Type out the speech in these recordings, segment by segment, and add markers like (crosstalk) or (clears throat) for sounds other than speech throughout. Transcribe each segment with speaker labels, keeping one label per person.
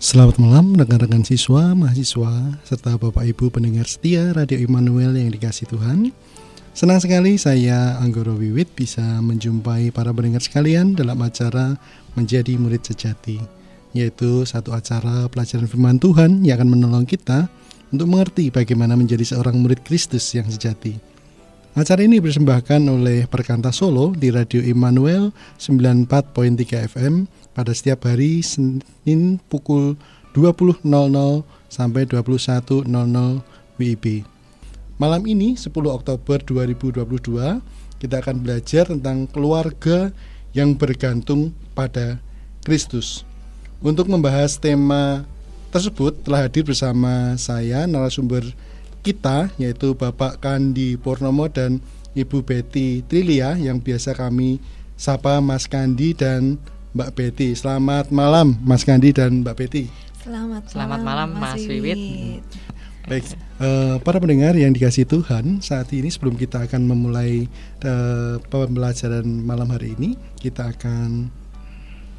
Speaker 1: Selamat malam rekan-rekan siswa, mahasiswa, serta Bapak Ibu pendengar setia Radio Immanuel yang dikasih Tuhan. Senang sekali saya Anggoro Wiwit bisa menjumpai para pendengar sekalian dalam acara Menjadi Murid Sejati, yaitu satu acara pelajaran firman Tuhan yang akan menolong kita untuk mengerti bagaimana menjadi seorang murid Kristus yang sejati. Acara ini dipersembahkan oleh Perkanta Solo di Radio Immanuel 94.3 FM pada setiap hari Senin pukul 20.00 sampai 21.00 WIB. Malam ini 10 Oktober 2022 kita akan belajar tentang keluarga yang bergantung pada Kristus. Untuk membahas tema tersebut telah hadir bersama saya narasumber kita yaitu Bapak Kandi Purnomo dan Ibu Betty Trilia yang biasa kami sapa Mas Kandi dan Mbak Betty. Selamat malam Mas Kandi dan Mbak Betty.
Speaker 2: Selamat,
Speaker 3: Selamat malam, Mas, Mas Wiwit.
Speaker 1: Baik, uh, para pendengar yang dikasih Tuhan, saat ini sebelum kita akan memulai uh, pembelajaran malam hari ini, kita akan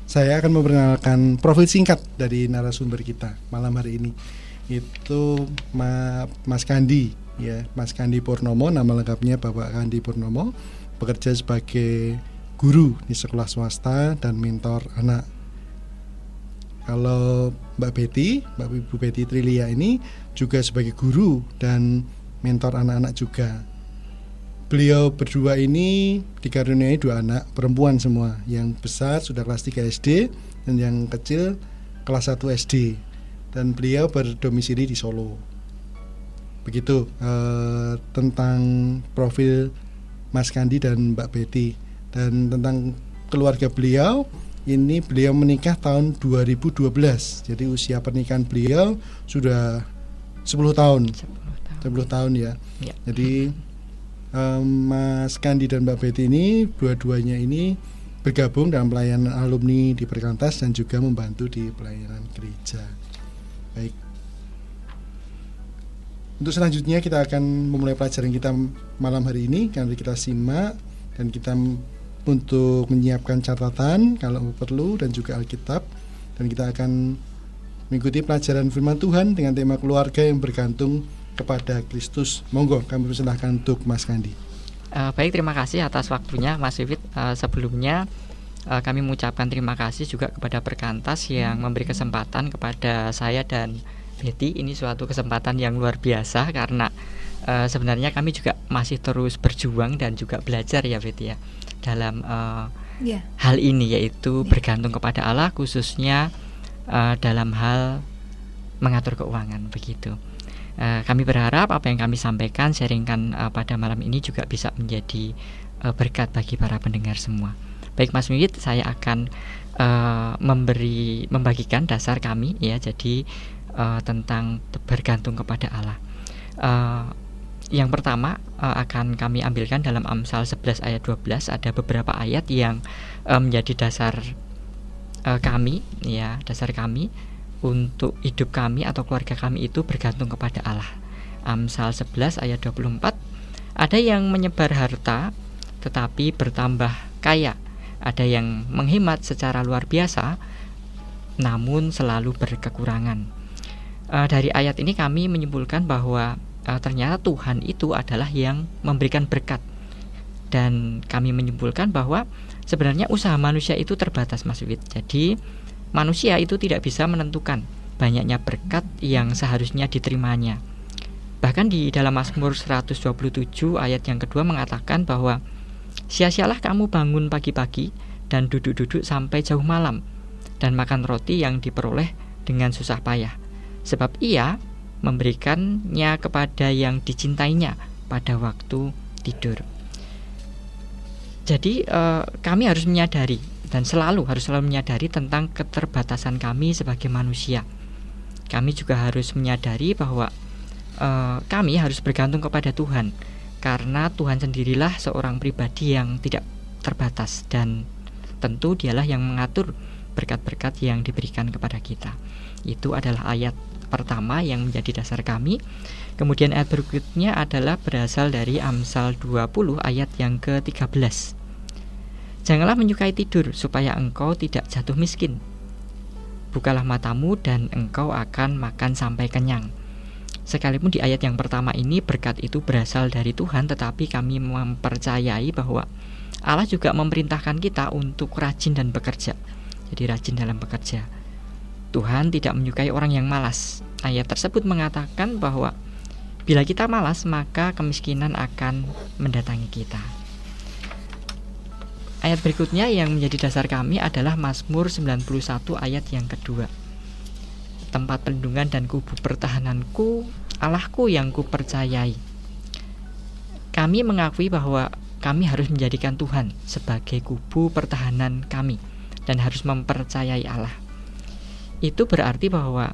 Speaker 1: saya akan memperkenalkan profil singkat dari narasumber kita malam hari ini. Itu Ma, Mas Kandi, ya, Mas Kandi Purnomo, nama lengkapnya Bapak Kandi Purnomo, bekerja sebagai guru di sekolah swasta dan mentor anak. Kalau Mbak Betty, Mbak Ibu Betty Trilia ini juga sebagai guru dan mentor anak-anak juga. Beliau berdua ini dikaruniai dua anak perempuan semua. Yang besar sudah kelas 3 SD dan yang kecil kelas 1 SD. Dan beliau berdomisili di Solo. Begitu eh, tentang profil Mas Kandi dan Mbak Betty. Dan tentang keluarga beliau ini beliau menikah tahun 2012 jadi usia pernikahan beliau sudah 10 tahun. 10 tahun, 10 tahun ya. ya. Jadi um, Mas Kandi dan Mbak Betty ini dua-duanya ini bergabung dalam pelayanan alumni di Perkantas dan juga membantu di pelayanan gereja baik untuk selanjutnya kita akan memulai pelajaran kita malam hari ini karena kita simak dan kita untuk menyiapkan catatan kalau perlu dan juga Alkitab dan kita akan mengikuti pelajaran firman Tuhan dengan tema keluarga yang bergantung kepada Kristus. Monggo kami persilahkan untuk Mas Kandi.
Speaker 3: Uh, baik, terima kasih atas waktunya Mas Vivit. Uh, sebelumnya uh, kami mengucapkan terima kasih juga kepada Perkantas yang memberi kesempatan kepada saya dan Betty. Ini suatu kesempatan yang luar biasa karena uh, sebenarnya kami juga masih terus berjuang dan juga belajar ya Betty ya dalam uh, yeah. hal ini yaitu yeah. bergantung kepada Allah khususnya uh, dalam hal mengatur keuangan begitu. Uh, kami berharap apa yang kami sampaikan sharingkan uh, pada malam ini juga bisa menjadi uh, berkat bagi para pendengar semua. Baik Mas Miwit, saya akan uh, memberi membagikan dasar kami ya jadi uh, tentang bergantung kepada Allah. Uh, yang pertama uh, akan kami ambilkan dalam Amsal 11 ayat 12 ada beberapa ayat yang uh, menjadi dasar uh, kami ya, dasar kami untuk hidup kami atau keluarga kami itu bergantung kepada Allah. Amsal 11 ayat 24 ada yang menyebar harta tetapi bertambah kaya. Ada yang menghemat secara luar biasa namun selalu berkekurangan. Uh, dari ayat ini kami menyimpulkan bahwa uh, ternyata Tuhan itu adalah yang memberikan berkat dan kami menyimpulkan bahwa sebenarnya usaha manusia itu terbatas Mas Wid. Jadi manusia itu tidak bisa menentukan banyaknya berkat yang seharusnya diterimanya. Bahkan di dalam Mazmur 127 ayat yang kedua mengatakan bahwa sia-sialah kamu bangun pagi-pagi dan duduk-duduk sampai jauh malam dan makan roti yang diperoleh dengan susah payah. Sebab ia memberikannya kepada yang dicintainya pada waktu tidur. Jadi eh, kami harus menyadari dan selalu harus selalu menyadari tentang keterbatasan kami sebagai manusia. Kami juga harus menyadari bahwa eh, kami harus bergantung kepada Tuhan karena Tuhan sendirilah seorang pribadi yang tidak terbatas dan tentu dialah yang mengatur berkat-berkat yang diberikan kepada kita. Itu adalah ayat pertama yang menjadi dasar kami. Kemudian ayat berikutnya adalah berasal dari Amsal 20 ayat yang ke-13. Janganlah menyukai tidur supaya engkau tidak jatuh miskin. bukalah matamu dan engkau akan makan sampai kenyang. Sekalipun di ayat yang pertama ini berkat itu berasal dari Tuhan, tetapi kami mempercayai bahwa Allah juga memerintahkan kita untuk rajin dan bekerja. Jadi rajin dalam bekerja. Tuhan tidak menyukai orang yang malas. Ayat tersebut mengatakan bahwa bila kita malas, maka kemiskinan akan mendatangi kita. Ayat berikutnya yang menjadi dasar kami adalah Mazmur 91 ayat yang kedua. Tempat perlindungan dan kubu pertahananku, Allahku yang kupercayai. Kami mengakui bahwa kami harus menjadikan Tuhan sebagai kubu pertahanan kami dan harus mempercayai Allah itu berarti bahwa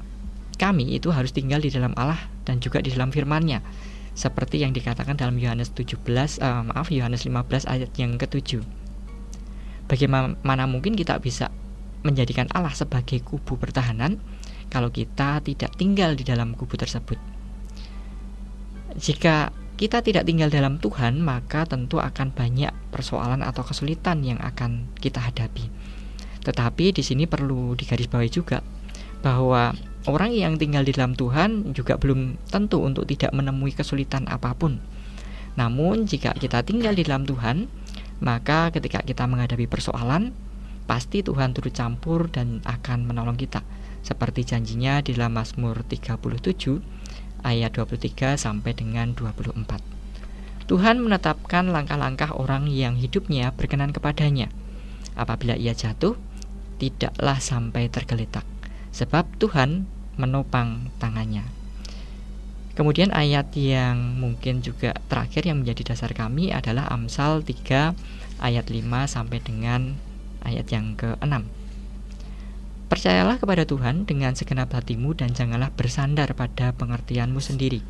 Speaker 3: kami itu harus tinggal di dalam Allah dan juga di dalam firman-Nya seperti yang dikatakan dalam Yohanes 17 uh, eh, maaf Yohanes 15 ayat yang ketujuh. Bagaimana mungkin kita bisa menjadikan Allah sebagai kubu pertahanan kalau kita tidak tinggal di dalam kubu tersebut? Jika kita tidak tinggal dalam Tuhan, maka tentu akan banyak persoalan atau kesulitan yang akan kita hadapi. Tetapi di sini perlu digarisbawahi juga bahwa orang yang tinggal di dalam Tuhan juga belum tentu untuk tidak menemui kesulitan apa pun. Namun, jika kita tinggal di dalam Tuhan, maka ketika kita menghadapi persoalan, pasti Tuhan turut campur dan akan menolong kita. Seperti janjinya di dalam Mazmur 37 ayat 23 sampai dengan 24. Tuhan menetapkan langkah-langkah orang yang hidupnya berkenan kepadanya. Apabila ia jatuh, tidaklah sampai tergeletak sebab Tuhan menopang tangannya. Kemudian ayat yang mungkin juga terakhir yang menjadi dasar kami adalah Amsal 3 ayat 5 sampai dengan ayat yang ke-6. Percayalah kepada Tuhan dengan segenap hatimu dan janganlah bersandar pada pengertianmu sendiri.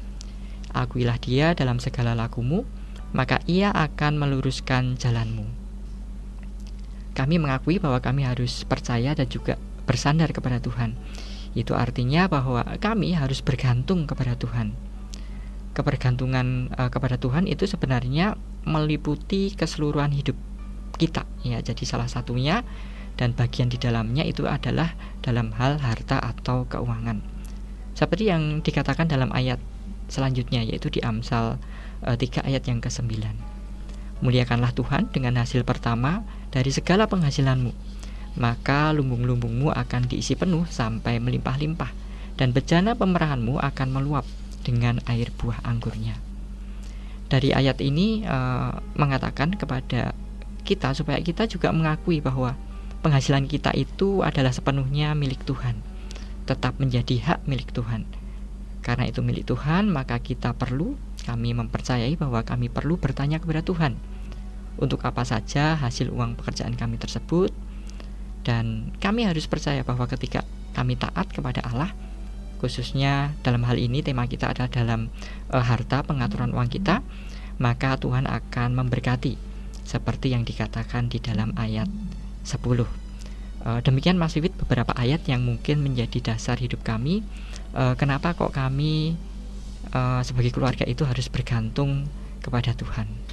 Speaker 3: Akuilah dia dalam segala lakumu, maka ia akan meluruskan jalanmu. Kami mengakui bahwa kami harus percaya dan juga bersandar kepada Tuhan. Itu artinya bahwa kami harus bergantung kepada Tuhan. Kebergantungan uh, kepada Tuhan itu sebenarnya meliputi keseluruhan hidup kita ya. Jadi salah satunya dan bagian di dalamnya itu adalah dalam hal harta atau keuangan. Seperti yang dikatakan dalam ayat selanjutnya yaitu di Amsal eh, 3 ayat yang ke-9. Muliakanlah Tuhan dengan hasil pertama dari segala penghasilanmu maka lumbung-lumbungmu akan diisi penuh sampai melimpah-limpah, dan bejana pemerahanmu akan meluap dengan air buah anggurnya. Dari ayat ini e, mengatakan kepada kita supaya kita juga mengakui bahwa penghasilan kita itu adalah sepenuhnya milik Tuhan, tetap menjadi hak milik Tuhan. Karena itu milik Tuhan, maka kita perlu kami mempercayai bahwa kami perlu bertanya kepada Tuhan. Untuk apa saja hasil uang pekerjaan kami tersebut? Dan kami harus percaya bahwa ketika kami taat kepada Allah khususnya dalam hal ini tema kita adalah dalam uh, harta pengaturan uang kita maka Tuhan akan memberkati. Seperti yang dikatakan di dalam ayat 10 uh, eh, demikian Mas Wibit beberapa ayat yang mungkin menjadi dasar hidup kami uh, kenapa kok kami uh, sebagai keluarga itu harus bergantung kepada Tuhan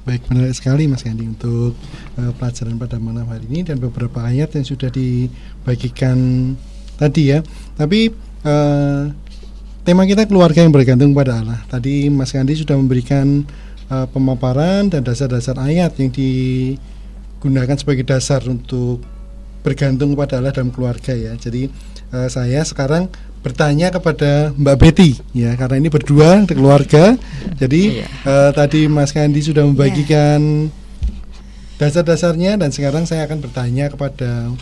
Speaker 1: Baik, menarik sekali Mas Gandhi untuk uh, pelajaran pada malam hari ini dan beberapa ayat yang sudah dibagikan tadi ya. Tapi uh, tema kita keluarga yang bergantung pada Allah. Tadi Mas Gandhi sudah memberikan uh, pemaparan dan dasar-dasar ayat yang digunakan sebagai dasar untuk bergantung kepada Allah dalam keluarga ya. Jadi uh, saya sekarang bertanya kepada Mbak Betty ya karena ini berdua keluarga. Jadi iya. uh, tadi Mas Kandi sudah membagikan iya. dasar-dasarnya dan sekarang saya akan bertanya kepada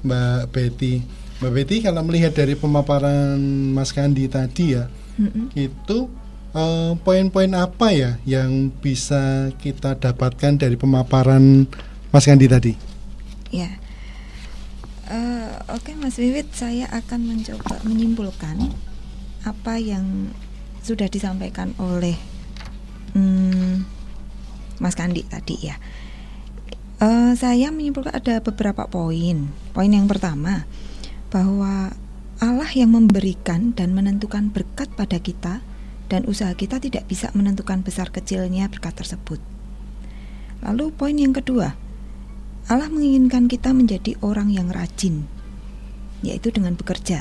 Speaker 1: Mbak Betty. Mbak Betty kalau melihat dari pemaparan Mas Kandi tadi ya, mm-hmm. itu uh, poin-poin apa ya yang bisa kita dapatkan dari pemaparan Mas Kandi tadi?
Speaker 2: Ya. Uh, Oke okay, Mas Wiwit, saya akan mencoba menyimpulkan apa yang sudah disampaikan oleh hmm, Mas Kandi tadi ya. Uh, saya menyimpulkan ada beberapa poin. Poin yang pertama bahwa Allah yang memberikan dan menentukan berkat pada kita dan usaha kita tidak bisa menentukan besar kecilnya berkat tersebut. Lalu poin yang kedua, Allah menginginkan kita menjadi orang yang rajin. yaitu dengan bekerja.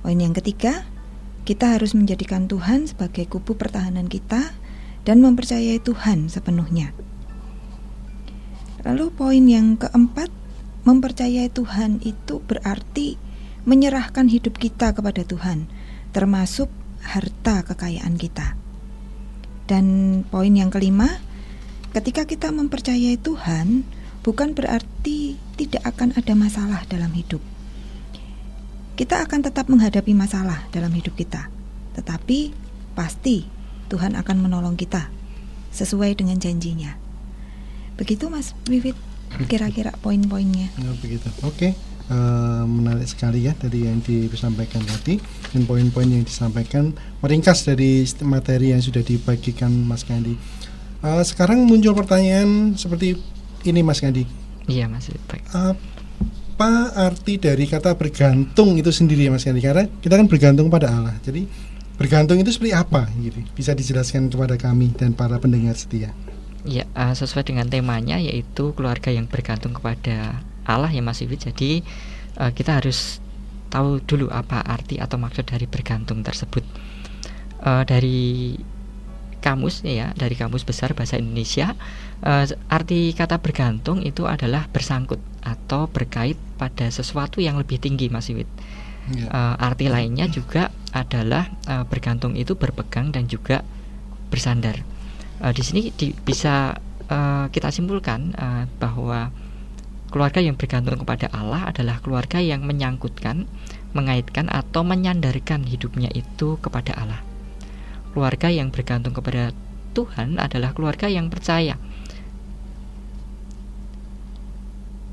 Speaker 2: Poin yang ketiga, kita harus menjadikan Tuhan sebagai kubu pertahanan kita dan mempercayai Tuhan sepenuhnya. Lalu poin yang keempat, mempercayai Tuhan itu berarti menyerahkan hidup kita kepada Tuhan, termasuk harta kekayaan kita. Dan poin yang kelima, ketika kita mempercayai Tuhan, bukan berarti tidak akan ada masalah dalam hidup. Kita akan tetap menghadapi masalah dalam hidup kita, tetapi pasti Tuhan akan menolong kita sesuai dengan janjinya. Begitu Mas Vivit kira-kira poin-poinnya.
Speaker 1: Ya, begitu. Oke. Uh, menarik sekali ya dari yang disampaikan tadi dan poin-poin yang disampaikan meringkas dari materi yang sudah dibagikan Mas Kandi. Uh, sekarang muncul pertanyaan seperti ini Mas Kandi.
Speaker 3: Iya Mas.
Speaker 1: Baik. Apa arti dari kata bergantung itu sendiri ya Mas Kandi? Karena kita kan bergantung pada Allah. Jadi bergantung itu seperti apa gitu? Bisa dijelaskan kepada kami dan para pendengar setia.
Speaker 3: Ya, uh, sesuai dengan temanya yaitu keluarga yang bergantung kepada Allah ya Mas Iwit. Jadi uh, kita harus tahu dulu apa arti atau maksud dari bergantung tersebut. Uh, dari kamus ya, dari kamus besar bahasa Indonesia, uh, arti kata bergantung itu adalah bersangkut atau berkait pada sesuatu yang lebih tinggi Mas Iwit. Ya. Uh, arti lainnya juga adalah uh, bergantung itu berpegang dan juga bersandar uh, di sini di, bisa uh, kita simpulkan uh, bahwa keluarga yang bergantung kepada Allah adalah keluarga yang menyangkutkan, mengaitkan atau menyandarkan hidupnya itu kepada Allah. Keluarga yang bergantung kepada Tuhan adalah keluarga yang percaya.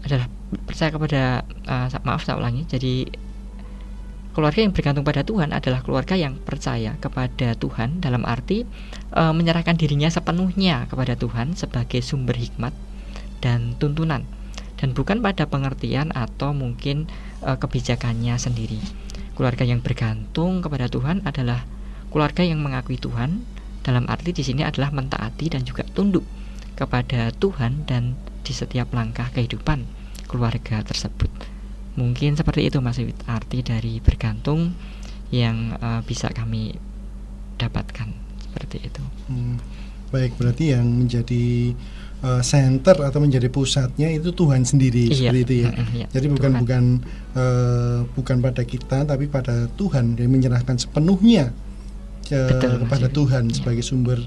Speaker 3: Adalah percaya kepada uh, maaf saya ulangi. Jadi Keluarga yang bergantung pada Tuhan adalah keluarga yang percaya kepada Tuhan dalam arti e, menyerahkan dirinya sepenuhnya kepada Tuhan sebagai sumber hikmat dan tuntunan dan bukan pada pengertian atau mungkin e, kebijakannya sendiri. Keluarga yang bergantung kepada Tuhan adalah keluarga yang mengakui Tuhan dalam arti di sini adalah mentaati dan juga tunduk kepada Tuhan dan di setiap langkah kehidupan keluarga tersebut. Mungkin seperti itu Mas Wit arti dari bergantung yang uh, bisa kami dapatkan seperti itu.
Speaker 1: Hmm, baik berarti yang menjadi uh, center atau menjadi pusatnya itu Tuhan sendiri iya, seperti itu ya. iya, Jadi bukan Tuhan. bukan uh, bukan pada kita tapi pada Tuhan yang menyerahkan sepenuhnya uh, Betul, kepada Tuhan iya. sebagai sumber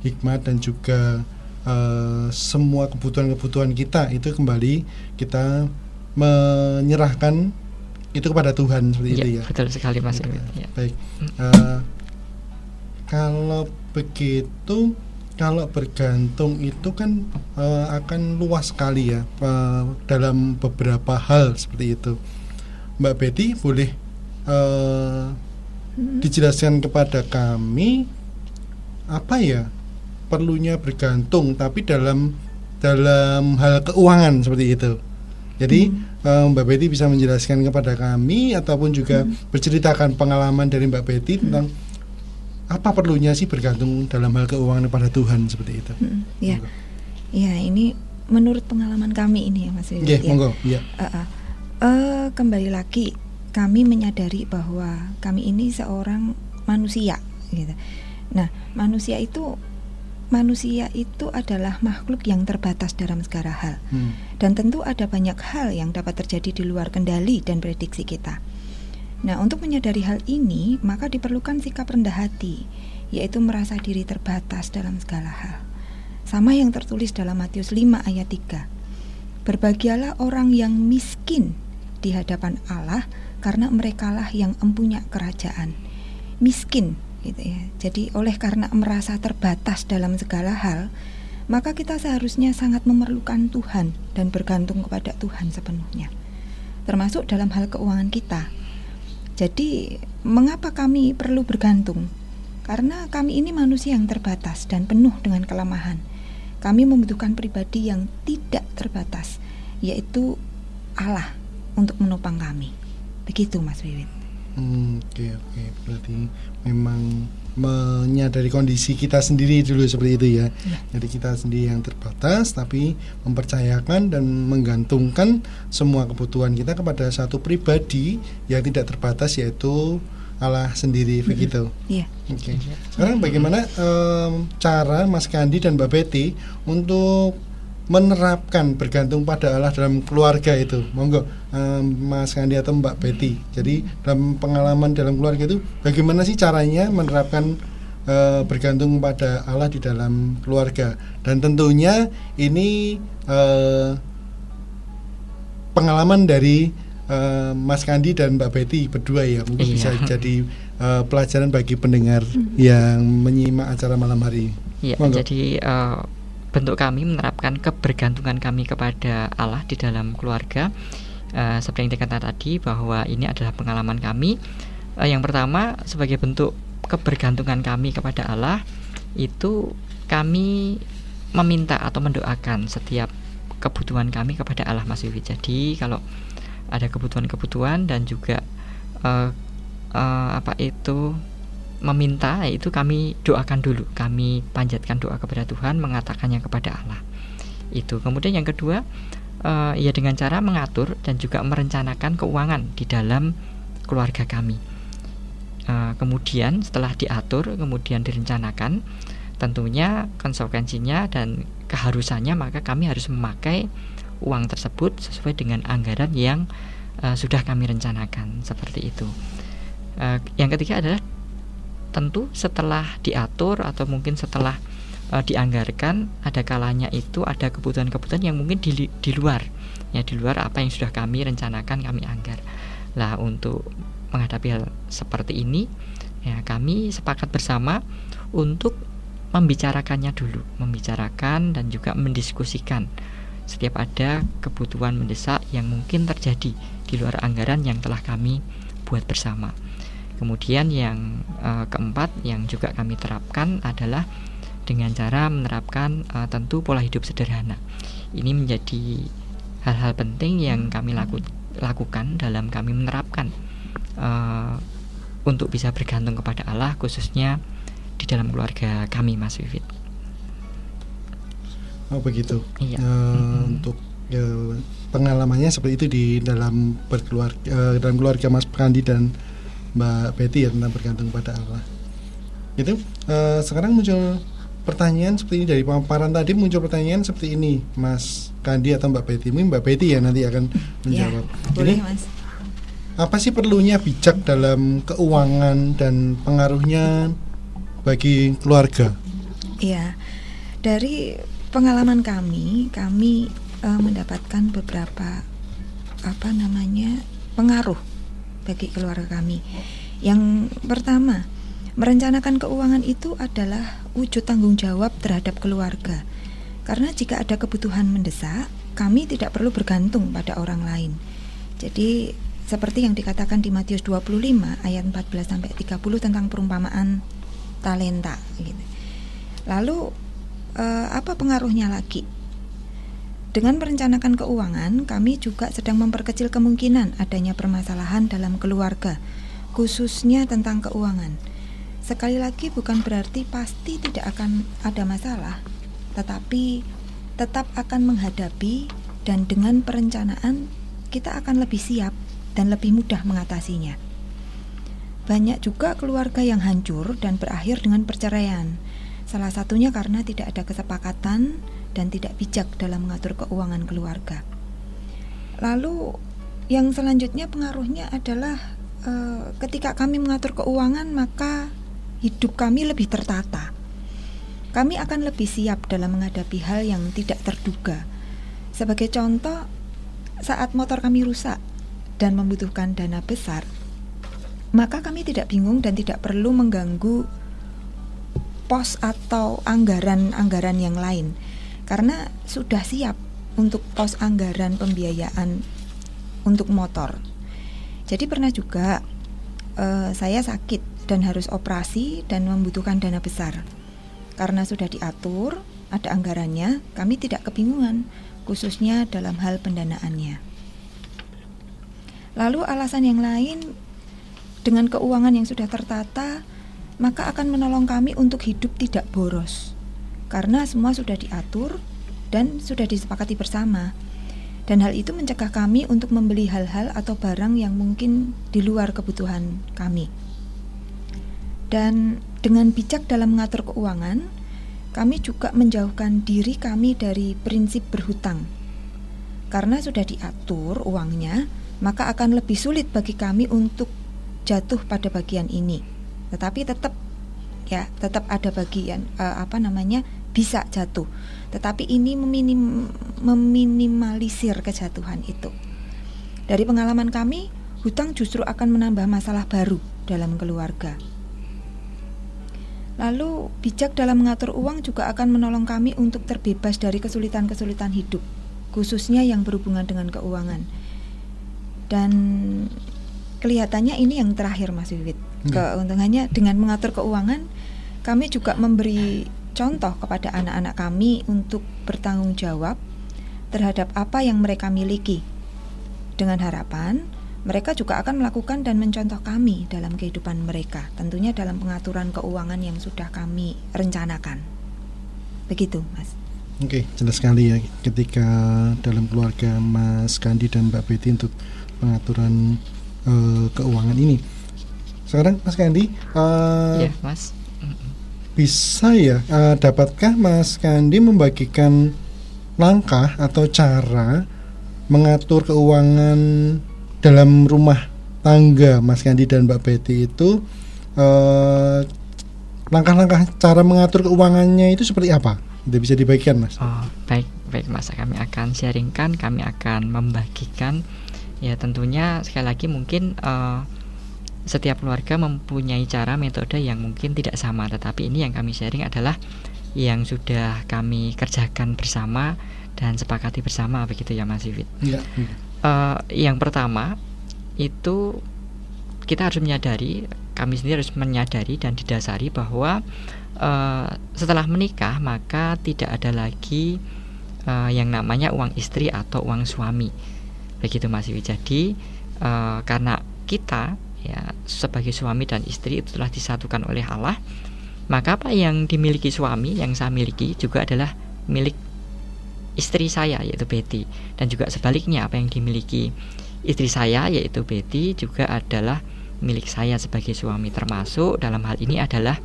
Speaker 1: hikmat dan juga uh, semua kebutuhan-kebutuhan kita itu kembali kita menyerahkan itu kepada Tuhan seperti ya, itu ya.
Speaker 3: Betul sekali Mas Ya.
Speaker 1: Baik. Uh, kalau begitu kalau bergantung itu kan uh, akan luas sekali ya uh, dalam beberapa hal seperti itu. Mbak Betty boleh uh, dijelaskan kepada kami apa ya perlunya bergantung tapi dalam dalam hal keuangan seperti itu. Jadi hmm. Mbak Betty bisa menjelaskan kepada kami ataupun juga hmm. berceritakan pengalaman dari Mbak Betty hmm. tentang apa perlunya sih bergantung dalam hal keuangan kepada Tuhan seperti itu. Hmm.
Speaker 2: Ya, ya ini menurut pengalaman kami ini ya Mas.
Speaker 1: Yeah, ya. monggo. Ya.
Speaker 2: Uh, uh. Uh, kembali lagi kami menyadari bahwa kami ini seorang manusia gitu. Nah, manusia itu manusia itu adalah makhluk yang terbatas dalam segala hal. Hmm. Dan tentu ada banyak hal yang dapat terjadi di luar kendali dan prediksi kita. Nah, untuk menyadari hal ini, maka diperlukan sikap rendah hati, yaitu merasa diri terbatas dalam segala hal. Sama yang tertulis dalam Matius 5 ayat 3. Berbahagialah orang yang miskin di hadapan Allah karena merekalah yang empunya kerajaan. Miskin gitu ya. Jadi oleh karena merasa terbatas dalam segala hal, maka kita seharusnya sangat memerlukan Tuhan dan bergantung kepada Tuhan sepenuhnya. Termasuk dalam hal keuangan kita. Jadi, mengapa kami perlu bergantung? Karena kami ini manusia yang terbatas dan penuh dengan kelemahan. Kami membutuhkan pribadi yang tidak terbatas, yaitu Allah untuk menopang kami. Begitu Mas Wiwit.
Speaker 1: Hmm, Oke oke berarti memang menyadari kondisi kita sendiri dulu seperti itu ya.
Speaker 2: Ya.
Speaker 1: Jadi kita sendiri yang terbatas tapi mempercayakan dan menggantungkan semua kebutuhan kita kepada satu pribadi yang tidak terbatas yaitu Allah sendiri begitu.
Speaker 2: Iya.
Speaker 1: Oke. Sekarang bagaimana em, cara Mas Kandi dan Mbak Betty untuk menerapkan bergantung pada Allah dalam keluarga itu? Monggo em, Mas Kandi atau Mbak Betty. Jadi dalam pengalaman dalam keluarga itu bagaimana sih caranya menerapkan eh, bergantung pada Allah di dalam keluarga? Dan tentunya ini eh, pengalaman dari eh, Mas Kandi dan Mbak Betty berdua ya mungkin
Speaker 3: Iya.
Speaker 1: bisa jadi (laughs) eh, pelajaran bagi pendengar yang menyimak acara malam hari ini.
Speaker 3: Iya,
Speaker 1: Monggo.
Speaker 3: jadi eh, bentuk kami menerapkan kebergantungan kami kepada Allah di dalam keluarga eh, seperti yang dikatakan tadi bahwa ini adalah pengalaman kami. Eh, yang pertama sebagai bentuk kebergantungan kami kepada Allah itu kami meminta atau mendoakan setiap kebutuhan kami kepada Allah Mas Wiwi. Jadi kalau ada kebutuhan-kebutuhan dan juga eh, eh, apa itu meminta itu kami doakan dulu. Kami panjatkan doa kepada Tuhan mengatakannya kepada Allah. Itu. Kemudian yang kedua eh, ya dengan cara mengatur dan juga merencanakan keuangan di dalam keluarga kami. Eh, kemudian setelah diatur kemudian direncanakan tentunya konsekuensinya dan keharusannya maka kami harus memakai uang tersebut sesuai dengan anggaran yang eh, sudah kami rencanakan. Seperti itu. Eh, yang ketiga adalah tentu setelah diatur atau mungkin setelah eh, dianggarkan ada kalanya itu ada kebutuhan-kebutuhan yang mungkin di, di luar. Ya di luar apa yang sudah kami rencanakan kami anggar. Lah untuk menghadapi hal seperti ini ya kami sepakat bersama untuk membicarakannya dulu membicarakan dan juga mendiskusikan. Setiap ada kebutuhan mendesak yang mungkin terjadi di luar anggaran yang telah kami buat bersama Kemudian yang eh, keempat yang juga kami terapkan adalah dengan cara menerapkan eh, tentu pola hidup sederhana. Ini menjadi hal-hal penting yang kami laku- lakukan dalam kami menerapkan eh, untuk bisa bergantung kepada Allah khususnya di dalam keluarga kami Mas Vivit.
Speaker 1: Oh begitu.
Speaker 3: Iya.
Speaker 1: Eh,
Speaker 3: Mm-mm.
Speaker 1: Untuk ya, pengalamannya seperti itu di dalam berkeluarga eh, dalam keluarga Mas Kandi dan Mbak Betty ya tentang bergantung pada Allah. Itu eh, sekarang muncul pertanyaan seperti ini dari paparan tadi muncul pertanyaan seperti ini Mas Kandi atau Mbak Betty. Mungkin Mbak Betty ya nanti akan (laughs)
Speaker 2: Ya,
Speaker 1: menjawab.
Speaker 2: boleh
Speaker 1: Jadi
Speaker 2: Mas.
Speaker 1: apa sih perlunya bijak dalam keuangan dan pengaruhnya bagi keluarga?
Speaker 2: Iya. Dari pengalaman kami, kami eh, mendapatkan beberapa apa namanya pengaruh bagi keluarga kami. Yang pertama, merencanakan keuangan itu adalah wujud tanggung jawab terhadap keluarga. Karena jika ada kebutuhan mendesak, kami tidak perlu bergantung pada orang lain. Jadi seperti yang dikatakan di Matius 25 ayat 14 sampai 30 tentang perumpamaan talenta gitu. Lalu eh, apa pengaruhnya lagi? Dengan merencanakan keuangan, kami juga sedang memperkecil kemungkinan adanya permasalahan dalam keluarga, khususnya tentang keuangan. Sekali lagi bukan berarti pasti tidak akan ada masalah, tetapi tetap akan menghadapi dan dengan perencanaan kita akan lebih siap dan lebih mudah mengatasinya. Banyak juga keluarga yang hancur dan berakhir dengan perceraian. Salah satunya karena tidak ada kesepakatan dan tidak bijak dalam mengatur keuangan keluarga. Lalu yang selanjutnya pengaruhnya adalah eh, ketika kami mengatur keuangan maka hidup kami lebih tertata. Kami akan lebih siap dalam menghadapi hal yang tidak terduga. Sebagai contoh, saat motor kami rusak dan membutuhkan dana besar, maka kami tidak bingung dan tidak perlu mengganggu pos atau anggaran-anggaran yang lain karena sudah siap untuk pos anggaran pembiayaan untuk motor. Jadi pernah juga eh, saya sakit dan harus operasi dan membutuhkan dana besar. Karena sudah diatur, ada anggarannya, kami tidak kebingungan, khususnya dalam hal pendanaannya. Lalu alasan yang lain dengan keuangan yang sudah tertata, maka akan menolong kami untuk hidup tidak boros. Karena semua sudah diatur dan sudah disepakati bersama. Dan hal itu mencegah kami untuk membeli hal-hal atau barang yang mungkin di luar kebutuhan kami. Dan dengan bijak dalam mengatur keuangan, kami juga menjauhkan diri kami dari prinsip berhutang. Karena sudah diatur uangnya, maka akan lebih sulit bagi kami untuk jatuh pada bagian ini. Tetapi tetap ya, tetap ada bagian uh, apa namanya? Bisa jatuh tetapi ini meminim, meminimalisir kejatuhan itu. Dari pengalaman kami, hutang justru akan menambah masalah baru dalam keluarga. Lalu, bijak dalam mengatur uang juga akan menolong kami untuk terbebas dari kesulitan-kesulitan hidup, khususnya yang berhubungan dengan keuangan. Dan kelihatannya ini yang terakhir, Mas Wiwit. Hmm. Keuntungannya dengan mengatur keuangan, kami juga memberi contoh kepada anak-anak kami untuk bertanggung jawab terhadap apa yang mereka miliki. Dengan harapan mereka juga akan melakukan dan mencontoh kami dalam kehidupan mereka, tentunya dalam pengaturan keuangan yang sudah kami rencanakan. Begitu, Mas.
Speaker 1: Oke, jelas sekali ya ketika dalam keluarga Mas Kandi dan Mbak Betty untuk pengaturan uh, keuangan ini. Sekarang Mas Kandi,
Speaker 3: uh, ya, Mas
Speaker 1: bisa ya uh, dapatkah Mas Kandi membagikan langkah atau cara mengatur keuangan dalam rumah tangga Mas Kandi dan Mbak Betty itu langkah langkah-langkah cara mengatur keuangannya itu seperti apa? Tidak bisa dibagikan Mas.
Speaker 3: Oh, baik baik Mas kami akan sharingkan kami akan membagikan ya tentunya sekali lagi mungkin uh, setiap keluarga mempunyai cara metode yang mungkin tidak sama tetapi ini yang kami sharing adalah yang sudah kami kerjakan bersama dan sepakati bersama begitu ya Mas Iwit. Ya. Uh, yang pertama itu kita harus menyadari kami sendiri harus menyadari dan didasari bahwa uh, setelah menikah maka tidak ada lagi uh, yang namanya uang istri atau uang suami begitu Mas Iwit. Jadi uh, karena kita ya sebagai suami dan istri itu telah disatukan oleh Allah maka apa yang dimiliki suami yang saya miliki juga adalah milik istri saya yaitu Betty dan juga sebaliknya apa yang dimiliki istri saya yaitu Betty juga adalah milik saya sebagai suami termasuk dalam hal ini adalah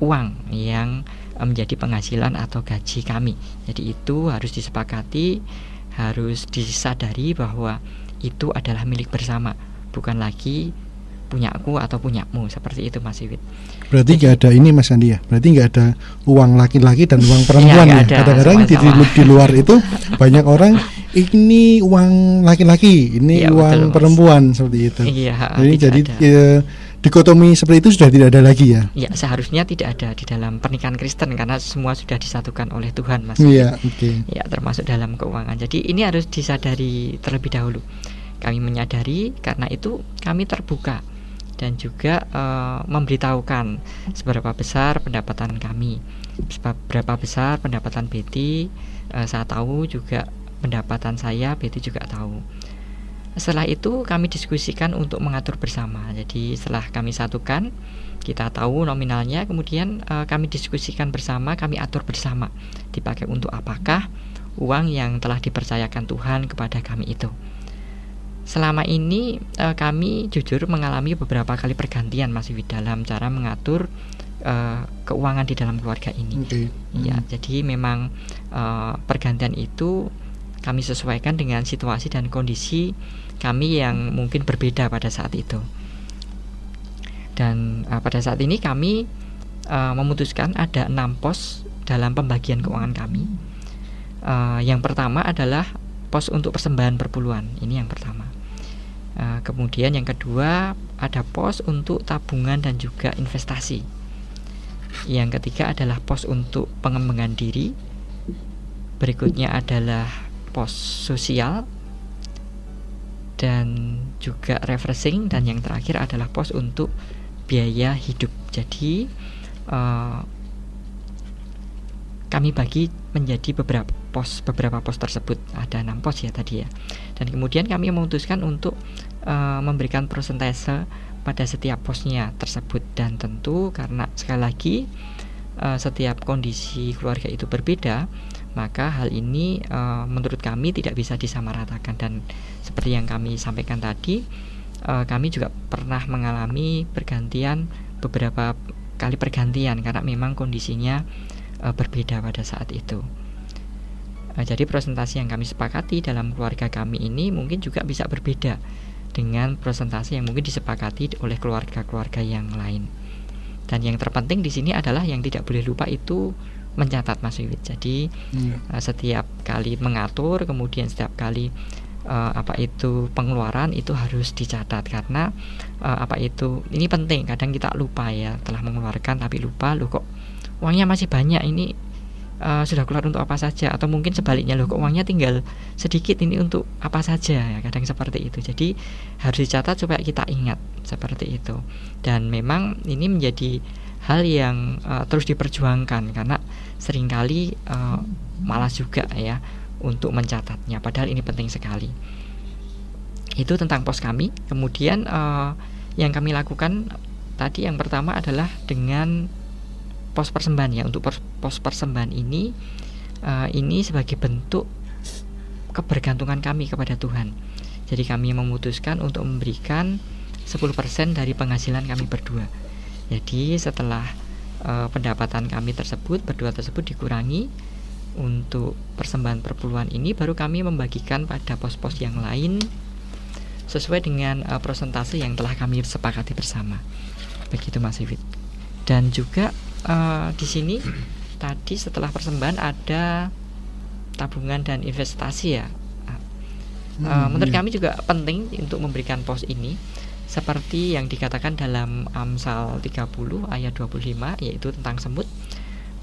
Speaker 3: uang yang menjadi penghasilan atau gaji kami. Jadi itu harus disepakati, harus disadari bahwa itu adalah milik bersama, bukan lagi punyaku atau punyamu seperti itu Mas Iwit.
Speaker 1: Berarti nggak ada ini Mas Andi ya? Berarti nggak ada uang laki-laki dan uang perempuan ya? ya? Kadang-kadang di, di luar itu (laughs) banyak orang ini uang laki-laki, ini ya, uang betul, perempuan mas. seperti itu.
Speaker 3: Iya.
Speaker 1: Jadi jadi ya, dikotomi seperti itu sudah tidak ada lagi ya?
Speaker 3: Ya seharusnya tidak ada di dalam pernikahan Kristen karena semua sudah disatukan oleh Tuhan Mas.
Speaker 1: Iya oke. Okay.
Speaker 3: Ya termasuk dalam keuangan. Jadi ini harus disadari terlebih dahulu. Kami menyadari karena itu kami terbuka dan juga uh, memberitahukan seberapa besar pendapatan kami, seberapa besar pendapatan Betty. Uh, saya tahu juga pendapatan saya, Betty juga tahu. Setelah itu kami diskusikan untuk mengatur bersama. Jadi setelah kami satukan, kita tahu nominalnya, kemudian uh, kami diskusikan bersama, kami atur bersama dipakai untuk apakah uang yang telah dipercayakan Tuhan kepada kami itu selama ini uh, kami jujur mengalami beberapa kali pergantian masih di dalam cara mengatur uh, keuangan di dalam keluarga ini. Okay. Ya, hmm. jadi memang uh, pergantian itu kami sesuaikan dengan situasi dan kondisi kami yang mungkin berbeda pada saat itu. Dan uh, pada saat ini kami uh, memutuskan ada enam pos dalam pembagian keuangan kami. Uh, yang pertama adalah pos untuk persembahan perpuluhan. Ini yang pertama. Uh, kemudian yang kedua ada pos untuk tabungan dan juga investasi. Yang ketiga adalah pos untuk pengembangan diri. Berikutnya adalah pos sosial dan juga refreshing dan yang terakhir adalah pos untuk biaya hidup. Jadi uh, kami bagi menjadi beberapa pos beberapa pos tersebut ada enam pos ya tadi ya dan kemudian kami memutuskan untuk uh, memberikan persentase pada setiap posnya tersebut. Dan tentu karena sekali lagi uh, setiap kondisi keluarga itu berbeda maka hal ini uh, menurut kami tidak bisa disamaratakan. Dan seperti yang kami sampaikan tadi uh, kami juga pernah mengalami pergantian beberapa kali pergantian karena memang kondisinya uh, berbeda pada saat itu. Jadi presentasi yang kami sepakati dalam keluarga kami ini mungkin juga bisa berbeda dengan presentasi yang mungkin disepakati oleh keluarga-keluarga yang lain. Dan yang terpenting di sini adalah yang tidak boleh lupa itu mencatat Mas Wiwit. Jadi hmm. uh, setiap kali mengatur, kemudian setiap kali uh, apa itu pengeluaran itu harus dicatat karena uh, apa itu ini penting. Kadang kita lupa ya telah mengeluarkan tapi lupa lu kok uangnya masih banyak ini uh, sudah keluar untuk apa saja atau mungkin sebaliknya loh uangnya tinggal sedikit ini untuk apa saja ya kadang seperti itu. Jadi harus dicatat supaya kita ingat seperti itu. Dan memang ini menjadi hal yang uh, terus diperjuangkan karena sering kali uh, malas juga ya untuk mencatatnya. Padahal ini penting sekali. Itu tentang pos kami. Kemudian uh, yang kami lakukan tadi yang pertama adalah dengan pos persembahan ya untuk pos persembahan ini uh, ini sebagai bentuk kebergantungan kami kepada Tuhan jadi kami memutuskan untuk memberikan 10% dari penghasilan kami berdua jadi setelah uh, pendapatan kami tersebut berdua tersebut dikurangi untuk persembahan perpuluhan ini baru kami membagikan pada pos-pos yang lain sesuai dengan uh, persentase yang telah kami sepakati bersama. Begitu Mas Iwit. Dan juga uh, di sini tadi setelah persembahan ada tabungan dan investasi ya. Uh, menurut iya. kami juga penting untuk memberikan pos ini. Seperti yang dikatakan dalam Amsal 30 ayat 25 yaitu tentang semut.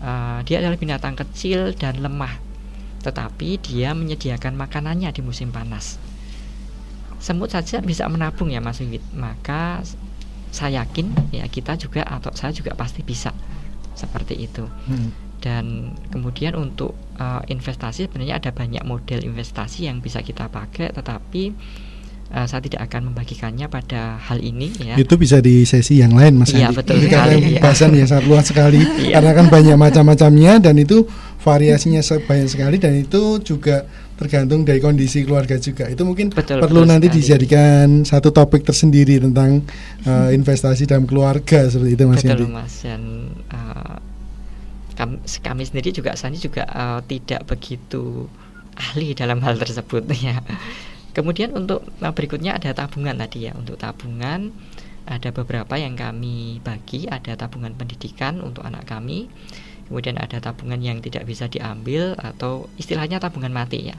Speaker 3: Uh, dia adalah binatang kecil dan lemah tetapi dia menyediakan makanannya di musim panas. Semut saja bisa menabung ya Mas Wingit. Maka saya yakin ya kita juga atau saya juga pasti bisa seperti itu hmm. dan kemudian untuk uh, investasi sebenarnya ada banyak model investasi yang bisa kita pakai tetapi uh, saya tidak akan membagikannya pada hal ini ya.
Speaker 1: Itu bisa di sesi yang lain Mas
Speaker 3: Iya, betul sekali.
Speaker 1: Karena bahasan yang sangat luas sekali (laughs) iya. karena kan banyak macam-macamnya dan itu variasinya banyak sekali dan itu juga tergantung dari kondisi keluarga juga. Itu mungkin betul, perlu betul nanti sekali. dijadikan satu topik tersendiri tentang uh, investasi dalam keluarga seperti itu Mas
Speaker 3: Betul Mas dan kami, kami sendiri juga Sani juga uh, tidak begitu ahli dalam hal tersebut (laughs) ya. Kemudian untuk nah berikutnya ada tabungan tadi ya. Untuk tabungan ada beberapa yang kami bagi, ada tabungan pendidikan untuk anak kami. Kemudian ada tabungan yang tidak bisa diambil atau istilahnya tabungan mati ya.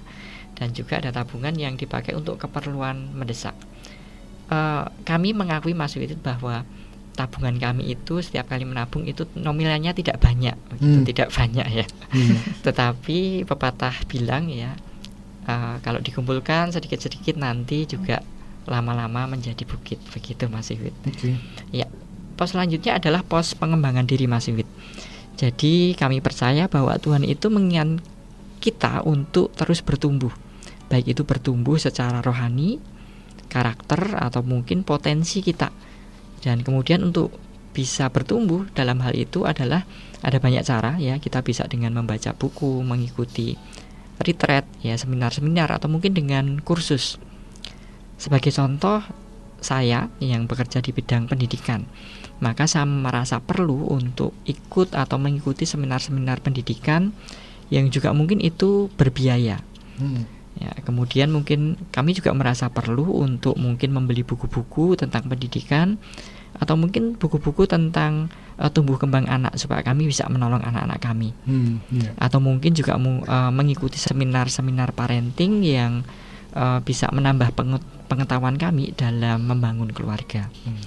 Speaker 3: Dan juga ada tabungan yang dipakai untuk keperluan mendesak. Uh, kami mengakui Mas Witit bahwa tabungan kami itu setiap kali menabung itu nominalnya tidak banyak, hmm. tidak banyak ya. Hmm. (laughs) Tetapi pepatah bilang ya uh, kalau dikumpulkan sedikit-sedikit nanti juga lama-lama menjadi bukit begitu Mas Iwit. Okay. Ya, pos selanjutnya adalah pos pengembangan diri Mas Iwit. Jadi kami percaya bahwa Tuhan itu menginginkan kita untuk terus bertumbuh, baik itu bertumbuh secara rohani, karakter atau mungkin potensi kita. Dan kemudian untuk bisa bertumbuh dalam hal itu adalah ada banyak cara ya kita bisa dengan membaca buku, mengikuti retreat, ya seminar-seminar atau mungkin dengan kursus. Sebagai contoh, saya yang bekerja di bidang pendidikan, maka saya merasa perlu untuk ikut atau mengikuti seminar-seminar pendidikan yang juga mungkin itu berbiaya. Hmm. Ya, kemudian mungkin kami juga merasa perlu untuk mungkin membeli buku-buku tentang pendidikan atau mungkin buku-buku tentang uh, tumbuh kembang anak supaya kami bisa menolong anak-anak kami hmm, yeah. atau mungkin juga uh, mengikuti seminar-seminar parenting yang uh, bisa menambah pengetahuan kami dalam membangun keluarga. Hmm.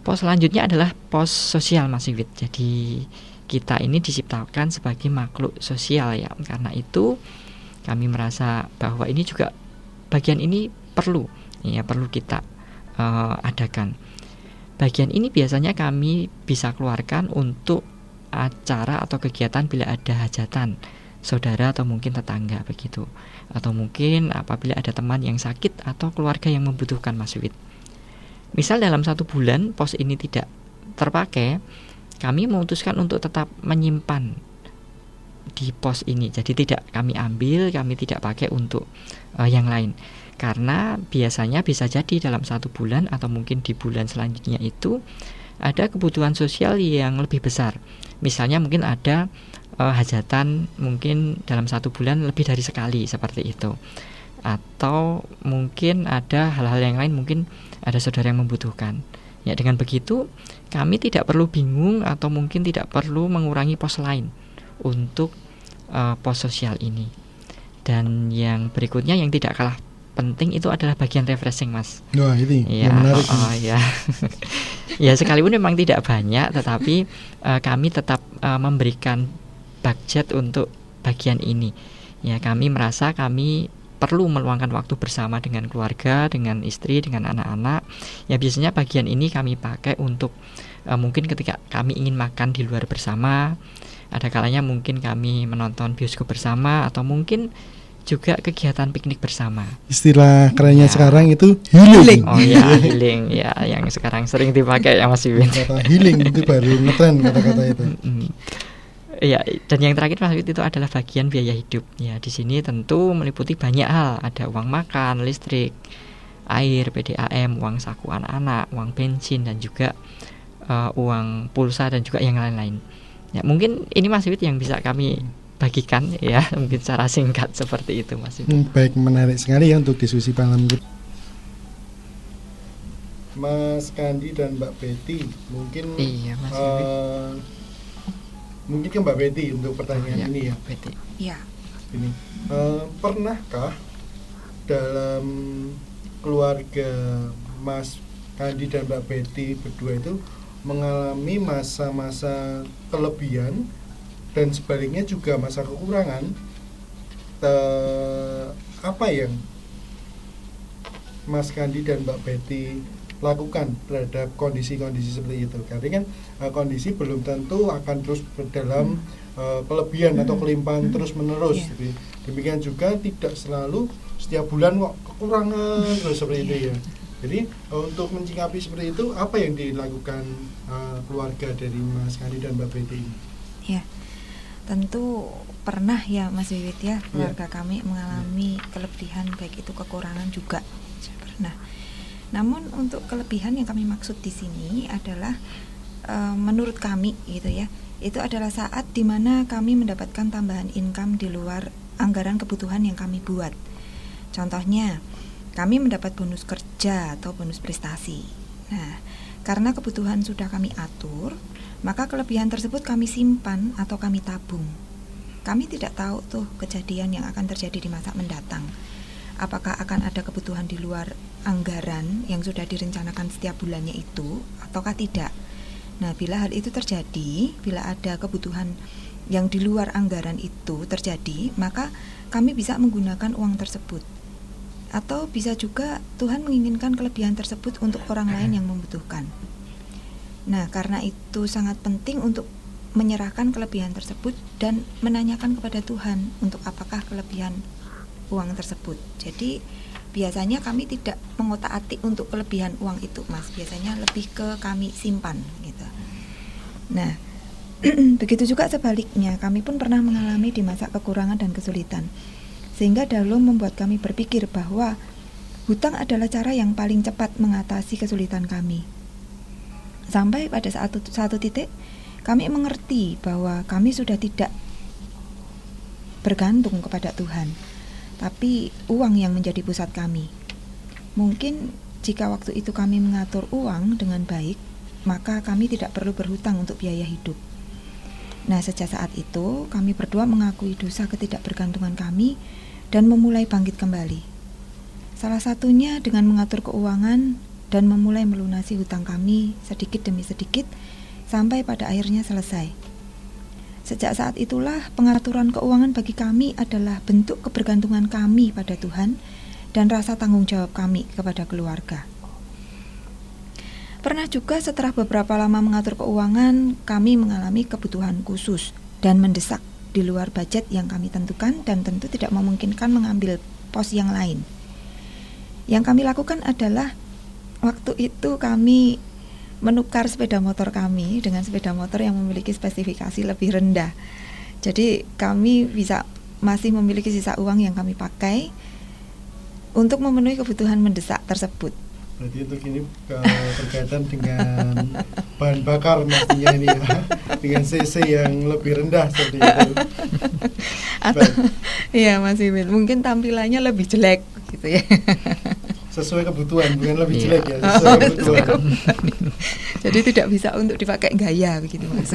Speaker 3: Pos selanjutnya adalah pos sosial Mas Iwit. Jadi kita ini diciptakan sebagai makhluk sosial ya. Karena itu kami merasa bahwa ini juga bagian ini perlu ya perlu kita uh, adakan. Bagian ini biasanya kami bisa keluarkan untuk acara atau kegiatan bila ada hajatan saudara atau mungkin tetangga begitu atau mungkin apabila ada teman yang sakit atau keluarga yang membutuhkan Mas Wid. misal dalam satu bulan pos ini tidak terpakai, kami memutuskan untuk tetap menyimpan di pos ini. Jadi tidak kami ambil, kami tidak pakai untuk uh, yang lain. Karena biasanya bisa jadi dalam satu bulan atau mungkin di bulan selanjutnya itu ada kebutuhan sosial yang lebih besar. Misalnya mungkin ada uh, hajatan mungkin dalam satu bulan lebih dari sekali seperti itu. Atau mungkin ada hal-hal yang lain mungkin ada saudara yang membutuhkan. Ya dengan begitu kami tidak perlu bingung atau mungkin tidak perlu mengurangi pos lain untuk uh, pos sosial ini. Dan yang berikutnya yang tidak kalah penting itu adalah bagian refreshing, Mas.
Speaker 1: Wah, ini
Speaker 3: ya, yang menarik. Oh, oh ya. (laughs) ya sekalipun memang tidak banyak tetapi uh, kami tetap uh, memberikan budget untuk bagian ini. Ya, kami merasa kami perlu meluangkan waktu bersama dengan keluarga, dengan istri, dengan anak-anak. Ya biasanya bagian ini kami pakai untuk uh, mungkin ketika kami ingin makan di luar bersama, ada kalanya mungkin kami menonton bioskop bersama atau mungkin juga kegiatan piknik bersama.
Speaker 1: Istilah kerennya ya. sekarang itu healing.
Speaker 3: Oh ya, healing ya yang sekarang sering dipakai ya Mas Iwin.
Speaker 1: Kata healing itu baru ngetren kata-kata itu.
Speaker 3: Ya, dan yang terakhir Mas Wid itu adalah bagian biaya hidup. Ya, di sini tentu meliputi banyak hal. Ada uang makan, listrik, air, PDAM, uang saku anak-anak, uang bensin dan juga uh, uang pulsa dan juga yang lain-lain. Ya, mungkin ini Mas Wid yang bisa kami bagikan ya, (laughs) mungkin secara singkat seperti itu Mas Wid.
Speaker 1: Hmm, baik, menarik sekali ya untuk diskusi malam ini. Mas Kandi dan Mbak Betty mungkin
Speaker 3: iya, Mas
Speaker 1: uh, mungkin ke Mbak Betty untuk pertanyaan oh, ya, ini ya.
Speaker 3: Betty.
Speaker 2: Ya.
Speaker 1: Ini uh, pernahkah dalam keluarga Mas Kandi dan Mbak Betty berdua itu mengalami masa-masa kelebihan dan sebaliknya juga masa kekurangan te, apa yang Mas Kandi dan Mbak Betty lakukan terhadap kondisi-kondisi seperti itu karena kan uh, kondisi belum tentu akan terus dalam uh, kelebihan atau hmm. kelimpahan hmm. terus menerus yeah. demikian juga tidak selalu setiap bulan kok kekurangan terus seperti itu ya jadi uh, untuk mencikapi seperti itu apa yang dilakukan uh, keluarga dari Mas Kandi dan Mbak Betty ini?
Speaker 2: Ya, tentu pernah ya Mas Wiwit ya keluarga ya. kami mengalami ya. kelebihan baik itu kekurangan juga pernah. Namun untuk kelebihan yang kami maksud di sini adalah uh, menurut kami gitu ya itu adalah saat di mana kami mendapatkan tambahan income di luar anggaran kebutuhan yang kami buat. Contohnya kami mendapat bonus kerja atau bonus prestasi. Nah, karena kebutuhan sudah kami atur, maka kelebihan tersebut kami simpan atau kami tabung. Kami tidak tahu tuh kejadian yang akan terjadi di masa mendatang. Apakah akan ada kebutuhan di luar anggaran yang sudah direncanakan setiap bulannya itu ataukah tidak? Nah, bila hal itu terjadi, bila ada kebutuhan yang di luar anggaran itu terjadi, maka kami bisa menggunakan uang tersebut atau bisa juga Tuhan menginginkan kelebihan tersebut untuk orang lain yang membutuhkan. Nah, karena itu sangat penting untuk menyerahkan kelebihan tersebut dan menanyakan kepada Tuhan untuk apakah kelebihan uang tersebut. Jadi, biasanya kami tidak mengotak-atik untuk kelebihan uang itu, Mas. Biasanya lebih ke kami simpan gitu. Nah, (clears throat) begitu juga sebaliknya, kami pun pernah mengalami di masa kekurangan dan kesulitan sehingga Dalom membuat kami berpikir bahwa hutang adalah cara yang paling cepat mengatasi kesulitan kami. Sampai pada satu, satu titik, kami mengerti bahwa kami sudah tidak bergantung kepada Tuhan, tapi uang yang menjadi pusat kami. Mungkin jika waktu itu kami mengatur uang dengan baik, maka kami tidak perlu berhutang untuk biaya hidup. Nah, sejak saat itu kami berdua mengakui dosa ketidakbergantungan kami dan memulai bangkit kembali. Salah satunya dengan mengatur keuangan dan memulai melunasi hutang kami sedikit demi sedikit sampai pada akhirnya selesai. Sejak saat itulah pengaturan keuangan bagi kami adalah bentuk kebergantungan kami pada Tuhan dan rasa tanggung jawab kami kepada keluarga. Pernah juga setelah beberapa lama mengatur keuangan, kami mengalami kebutuhan khusus dan mendesak di luar budget yang kami tentukan dan tentu tidak memungkinkan mengambil pos yang lain. Yang kami lakukan adalah waktu itu kami menukar sepeda motor kami dengan sepeda motor yang memiliki spesifikasi lebih rendah. Jadi kami bisa masih memiliki sisa uang yang kami pakai untuk memenuhi kebutuhan mendesak tersebut.
Speaker 1: Berarti untuk ini berkaitan dengan bahan bakar maksudnya ini ya, dengan CC yang lebih rendah seperti itu.
Speaker 2: Atau iya Mas Imin, mungkin tampilannya lebih jelek gitu ya.
Speaker 1: Sesuai kebutuhan, bukan lebih iya. jelek ya,
Speaker 2: oh, sesuai kebutuhan. Jadi tidak bisa untuk dipakai gaya begitu Mas.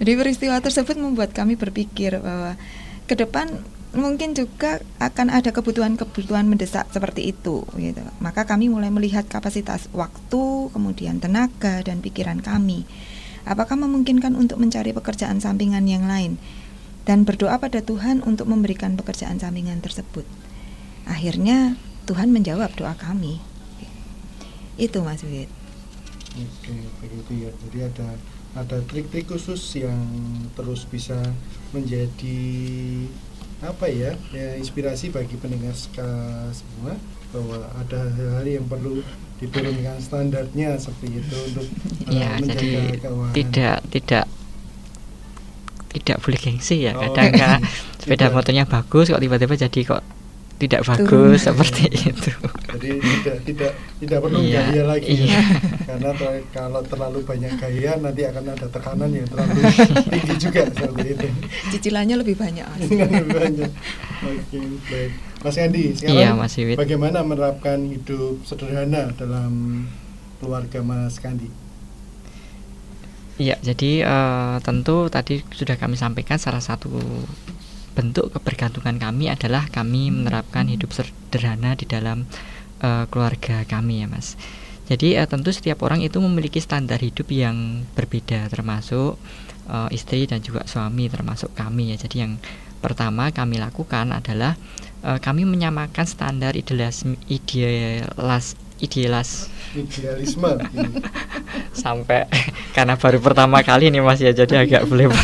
Speaker 2: Jadi peristiwa tersebut membuat kami berpikir bahwa ke depan mungkin juga akan ada kebutuhan-kebutuhan mendesak seperti itu gitu. Maka kami mulai melihat kapasitas waktu, kemudian tenaga dan pikiran kami. Apakah memungkinkan untuk mencari pekerjaan sampingan yang lain dan berdoa pada Tuhan untuk memberikan pekerjaan sampingan tersebut. Akhirnya Tuhan menjawab doa kami. Itu Mas Wid.
Speaker 1: Oke, begitu ya. Jadi ada ada trik-trik khusus yang terus bisa menjadi apa ya, ya inspirasi bagi pendengar semua bahwa ada hal-hal yang perlu diturunkan standarnya seperti itu untuk (laughs)
Speaker 3: ya, menjaga jadi keuangan. tidak tidak tidak boleh gengsi ya oh. kadang kan (laughs) sepeda motornya bagus kok tiba-tiba jadi kok tidak bagus Turun. seperti itu.
Speaker 1: Jadi tidak tidak tidak perlu iya, gaya lagi ya. iya. ya. Karena ter kalau terlalu banyak gaya nanti akan ada tekanan yang terlalu (laughs) tinggi juga seperti itu.
Speaker 2: Cicilannya lebih banyak. (laughs)
Speaker 1: lebih banyak. Oke, baik. Mas Andi, sekarang iya, Mas bagaimana menerapkan hidup sederhana dalam keluarga Mas Kandi?
Speaker 3: Iya, jadi uh, tentu tadi sudah kami sampaikan salah satu bentuk kebergantungan kami adalah kami menerapkan hidup sederhana di dalam uh, keluarga kami ya mas. Jadi uh, tentu setiap orang itu memiliki standar hidup yang berbeda termasuk uh, istri dan juga suami termasuk kami ya. Jadi yang pertama kami lakukan adalah uh, kami menyamakan standar idealis idealas idealas
Speaker 1: idealisme. (laughs)
Speaker 3: Sampai karena baru pertama kali nih mas ya jadi agak belum. (laughs)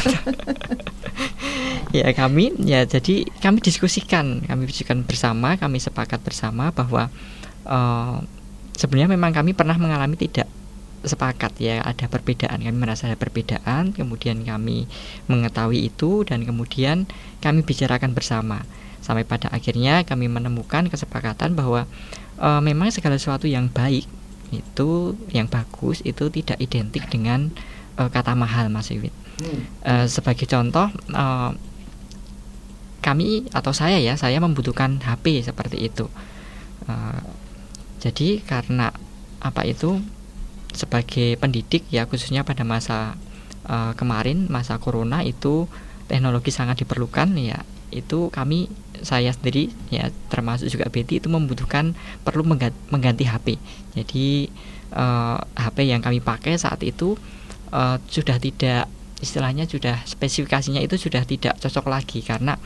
Speaker 3: Ya kami ya jadi kami diskusikan kami diskusikan bersama kami sepakat bersama bahwa uh, sebenarnya memang kami pernah mengalami tidak sepakat ya ada perbedaan. Kami merasa ada perbedaan kemudian kami mengetahui itu dan kemudian kami bicarakan bersama. Sampai pada akhirnya kami menemukan kesepakatan bahwa uh, memang segala sesuatu yang baik itu yang bagus itu tidak identik dengan uh, kata mahal Mas Iwit. Hmm. Uh, sebagai contoh uh, kami atau saya ya saya membutuhkan HP seperti itu uh, jadi karena apa itu sebagai pendidik ya khususnya pada masa uh, kemarin masa corona itu teknologi sangat diperlukan ya itu kami saya sendiri ya termasuk juga Betty itu membutuhkan perlu mengganti HP jadi uh, eh, HP yang kami pakai saat itu uh, sudah tidak istilahnya sudah spesifikasinya itu sudah tidak cocok lagi karena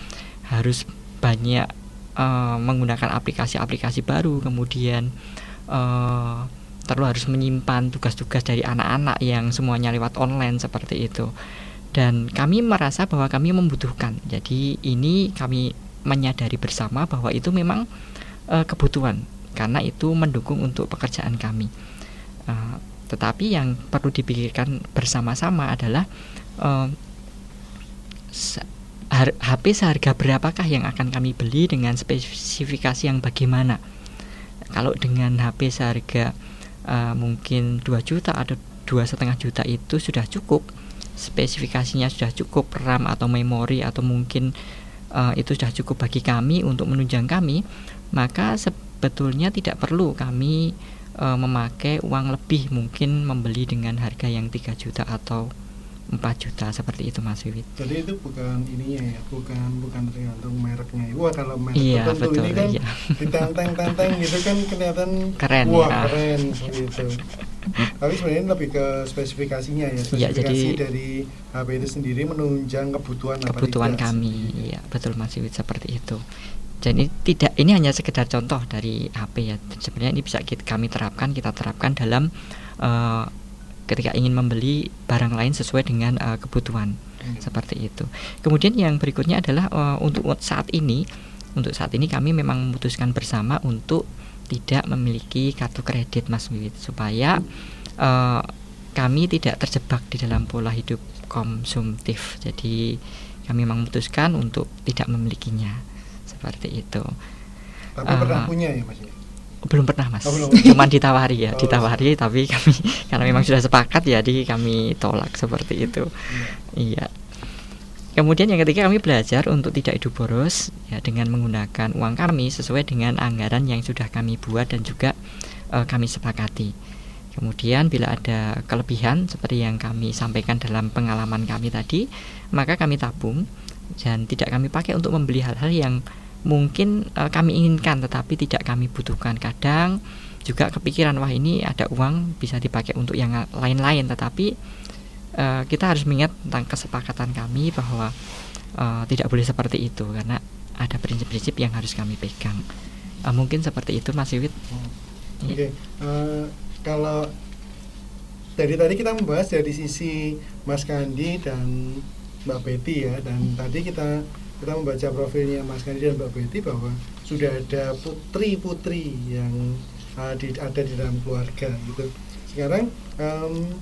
Speaker 3: harus banyak uh, menggunakan aplikasi-aplikasi baru kemudian uh, terlalu harus menyimpan tugas-tugas dari anak-anak yang semuanya lewat online seperti itu. Dan kami merasa bahwa kami membutuhkan. Jadi ini kami menyadari bersama bahwa itu memang uh, kebutuhan karena itu mendukung untuk pekerjaan kami. Uh, tetapi yang perlu dipikirkan bersama-sama adalah uh, HP seharga berapakah yang akan kami beli dengan spesifikasi yang bagaimana? Kalau dengan HP seharga uh, mungkin 2 juta atau dua setengah juta itu sudah cukup spesifikasinya sudah cukup RAM atau memori atau mungkin uh, itu sudah cukup bagi kami untuk menunjang kami maka sebetulnya tidak perlu kami uh, memakai uang lebih mungkin membeli dengan harga yang 3 juta atau 4 juta seperti itu Mas Wiwit.
Speaker 1: Jadi itu bukan ininya ya, bukan bukan tergantung mereknya. Wah kalau merek
Speaker 3: iya, tertentu betul,
Speaker 1: ini kan iya. ditenteng-tenteng gitu kan kelihatan
Speaker 3: keren
Speaker 1: wah
Speaker 3: ya.
Speaker 1: keren gitu. Tapi sebenarnya lebih ke spesifikasinya ya,
Speaker 3: iya,
Speaker 1: spesifikasi
Speaker 3: ya, jadi,
Speaker 1: dari HP itu sendiri menunjang kebutuhan
Speaker 3: kebutuhan kami. Iya, betul Mas Wiwit seperti itu. Jadi tidak ini hanya sekedar contoh dari HP ya. Sebenarnya ini bisa kita, kami terapkan, kita terapkan dalam uh, ketika ingin membeli barang lain sesuai dengan uh, kebutuhan hmm. seperti itu. Kemudian yang berikutnya adalah uh, untuk saat ini, untuk saat ini kami memang memutuskan bersama untuk tidak memiliki kartu kredit Mas Wiwit supaya uh, kami tidak terjebak di dalam pola hidup konsumtif. Jadi kami memutuskan untuk tidak memilikinya seperti itu.
Speaker 1: Tapi uh, pernah punya ya Mas?
Speaker 3: Belum pernah Mas. Oh, belum. Cuman ditawari ya, oh, ditawari tapi kami karena memang sudah sepakat ya, jadi kami tolak seperti itu. Iya. iya. Kemudian yang ketiga kami belajar untuk tidak hidup boros ya dengan menggunakan uang kami sesuai dengan anggaran yang sudah kami buat dan juga uh, kami sepakati. Kemudian bila ada kelebihan seperti yang kami sampaikan dalam pengalaman kami tadi, maka kami tabung dan tidak kami pakai untuk membeli hal-hal yang mungkin uh, kami inginkan tetapi tidak kami butuhkan. Kadang juga kepikiran wah ini ada uang bisa dipakai untuk yang lain-lain tetapi uh, kita harus mengingat tentang kesepakatan kami bahwa uh, tidak boleh seperti itu karena ada prinsip-prinsip yang harus kami pegang. Uh, mungkin seperti itu Mas Iwit.
Speaker 1: Hmm. Oke, okay. uh, kalau dari tadi kita membahas dari sisi Mas Kandi dan Mbak Betty ya, dan tadi kita kita membaca profilnya Mas Kandi dan Mbak Betty bahwa sudah ada putri-putri yang uh, di, ada di dalam keluarga gitu. Sekarang um,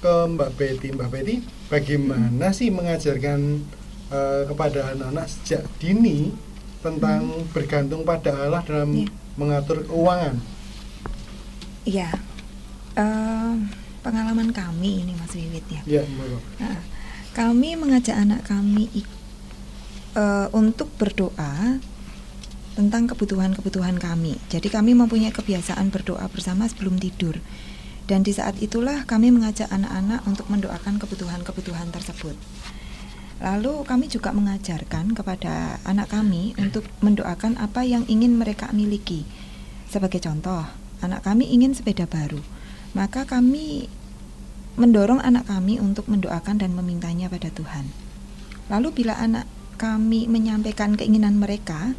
Speaker 1: ke Mbak Betty. Mbak Betty, bagaimana sih mengajarkan uh, kepada anak-anak sejak dini tentang hmm. bergantung pada Allah dalam yeah. mengatur keuangan?
Speaker 2: Iya, uh, pengalaman kami ini Mas Wiwit ya.
Speaker 1: Iya,
Speaker 2: nah, kami mengajak anak kami uh, untuk berdoa tentang kebutuhan-kebutuhan kami. Jadi kami mempunyai kebiasaan berdoa bersama sebelum tidur. Dan di saat itulah kami mengajak anak-anak untuk mendoakan kebutuhan-kebutuhan tersebut. Lalu kami juga mengajarkan kepada anak kami untuk mendoakan apa yang ingin mereka miliki. Sebagai contoh, anak kami ingin sepeda baru. Maka kami mendorong anak kami untuk mendoakan dan memintanya pada Tuhan. Lalu bila anak kami menyampaikan keinginan mereka,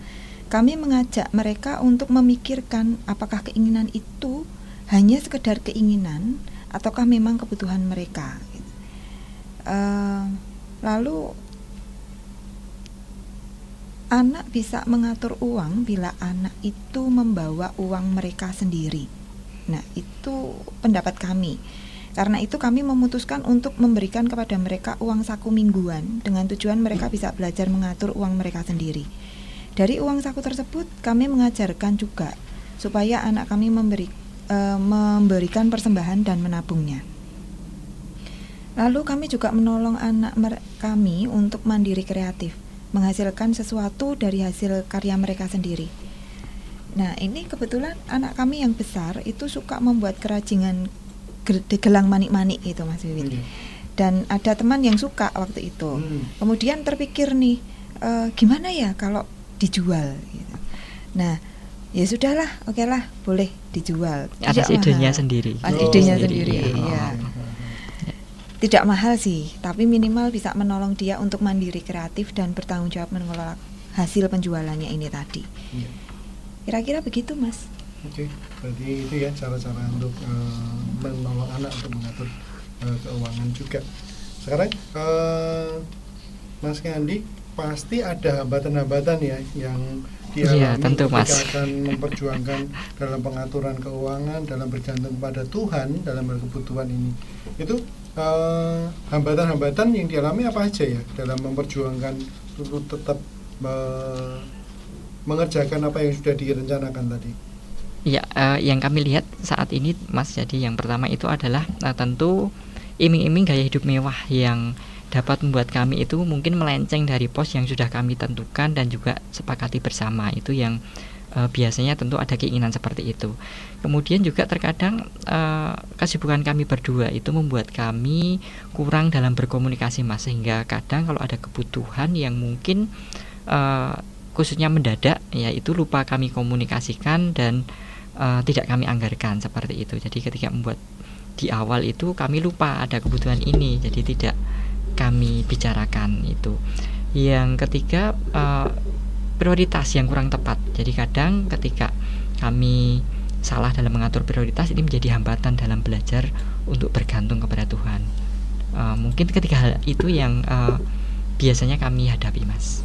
Speaker 2: kami mengajak mereka untuk memikirkan apakah keinginan itu hanya sekedar keinginan ataukah memang kebutuhan mereka. Uh, lalu anak bisa mengatur uang bila anak itu membawa uang mereka sendiri. Nah itu pendapat kami karena itu kami memutuskan untuk memberikan kepada mereka uang saku mingguan dengan tujuan mereka bisa belajar mengatur uang mereka sendiri. Dari uang saku tersebut kami mengajarkan juga supaya anak kami memberi e, memberikan persembahan dan menabungnya. Lalu kami juga menolong anak kami untuk mandiri kreatif, menghasilkan sesuatu dari hasil karya mereka sendiri. Nah, ini kebetulan anak kami yang besar itu suka membuat kerajinan gelang manik-manik itu Mas Wiwit. Hmm. Dan ada teman yang suka waktu itu. Hmm. Kemudian terpikir nih, e, gimana ya kalau dijual gitu. Nah, ya sudahlah oke okay lah boleh dijual
Speaker 3: atas idenya sendiri
Speaker 2: atas oh, idenya sendiri, sendiri ya. Oh. tidak mahal sih tapi minimal bisa menolong dia untuk mandiri kreatif dan bertanggung jawab mengelola hasil penjualannya ini tadi iya. kira-kira begitu mas
Speaker 1: oke okay. berarti itu ya cara-cara untuk uh, menolong anak untuk mengatur uh, keuangan juga sekarang uh, mas Kandi pasti ada hambatan-hambatan ya yang dialami
Speaker 3: ya, tentu, mas.
Speaker 1: akan memperjuangkan dalam pengaturan keuangan dalam bergantung pada Tuhan dalam kebutuhan ini itu eh, hambatan-hambatan yang dialami apa aja ya dalam memperjuangkan untuk tetap uh, mengerjakan apa yang sudah direncanakan tadi
Speaker 3: ya uh, yang kami lihat saat ini mas jadi yang pertama itu adalah uh, tentu iming-iming gaya hidup mewah yang dapat membuat kami itu mungkin melenceng dari pos yang sudah kami tentukan dan juga sepakati bersama itu yang uh, biasanya tentu ada keinginan seperti itu. Kemudian juga terkadang uh, kesibukan kami berdua itu membuat kami kurang dalam berkomunikasi mas sehingga kadang kalau ada kebutuhan yang mungkin uh, khususnya mendadak ya itu lupa kami komunikasikan dan uh, tidak kami anggarkan seperti itu. Jadi ketika membuat di awal itu kami lupa ada kebutuhan ini jadi tidak kami bicarakan itu. Yang ketiga uh, prioritas yang kurang tepat. Jadi kadang ketika kami salah dalam mengatur prioritas ini menjadi hambatan dalam belajar untuk bergantung kepada Tuhan. Uh, mungkin ketika hal itu yang uh, biasanya kami hadapi, Mas.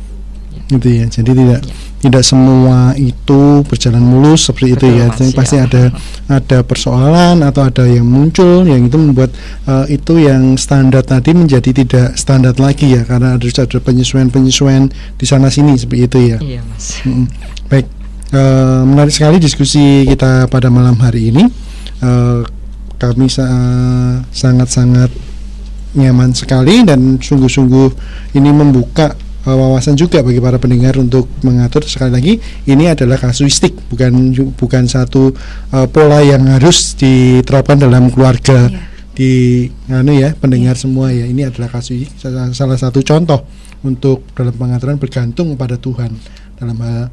Speaker 1: Gitu ya jadi tidak
Speaker 3: Ya.
Speaker 1: tidak semua itu berjalan mulus seperti itu
Speaker 3: Betul,
Speaker 1: ya
Speaker 3: Mas,
Speaker 1: Jadi
Speaker 3: ya.
Speaker 1: pasti ada ada persoalan atau ada yang muncul yang itu membuat eh, itu yang standar tadi menjadi tidak standar lagi ya karena harus ada penyesuaian penyesuaian di sana sini seperti itu ya
Speaker 3: Iya mas.
Speaker 1: Baik, eh, menarik sekali diskusi kita pada malam hari ini. Eh, kami sa- sangat-sangat nyaman sekali dan sungguh-sungguh ini membuka eh, wawasan juga bagi para pendengar untuk mengatur sekali lagi ini adalah kasuistik bukan bukan satu eh, pola yang harus diterapkan dalam keluarga
Speaker 2: Iya.
Speaker 1: di anu ya pendengar semua ya ini adalah kasus salah, salah satu contoh untuk dalam pengaturan bergantung pada Tuhan dalam hal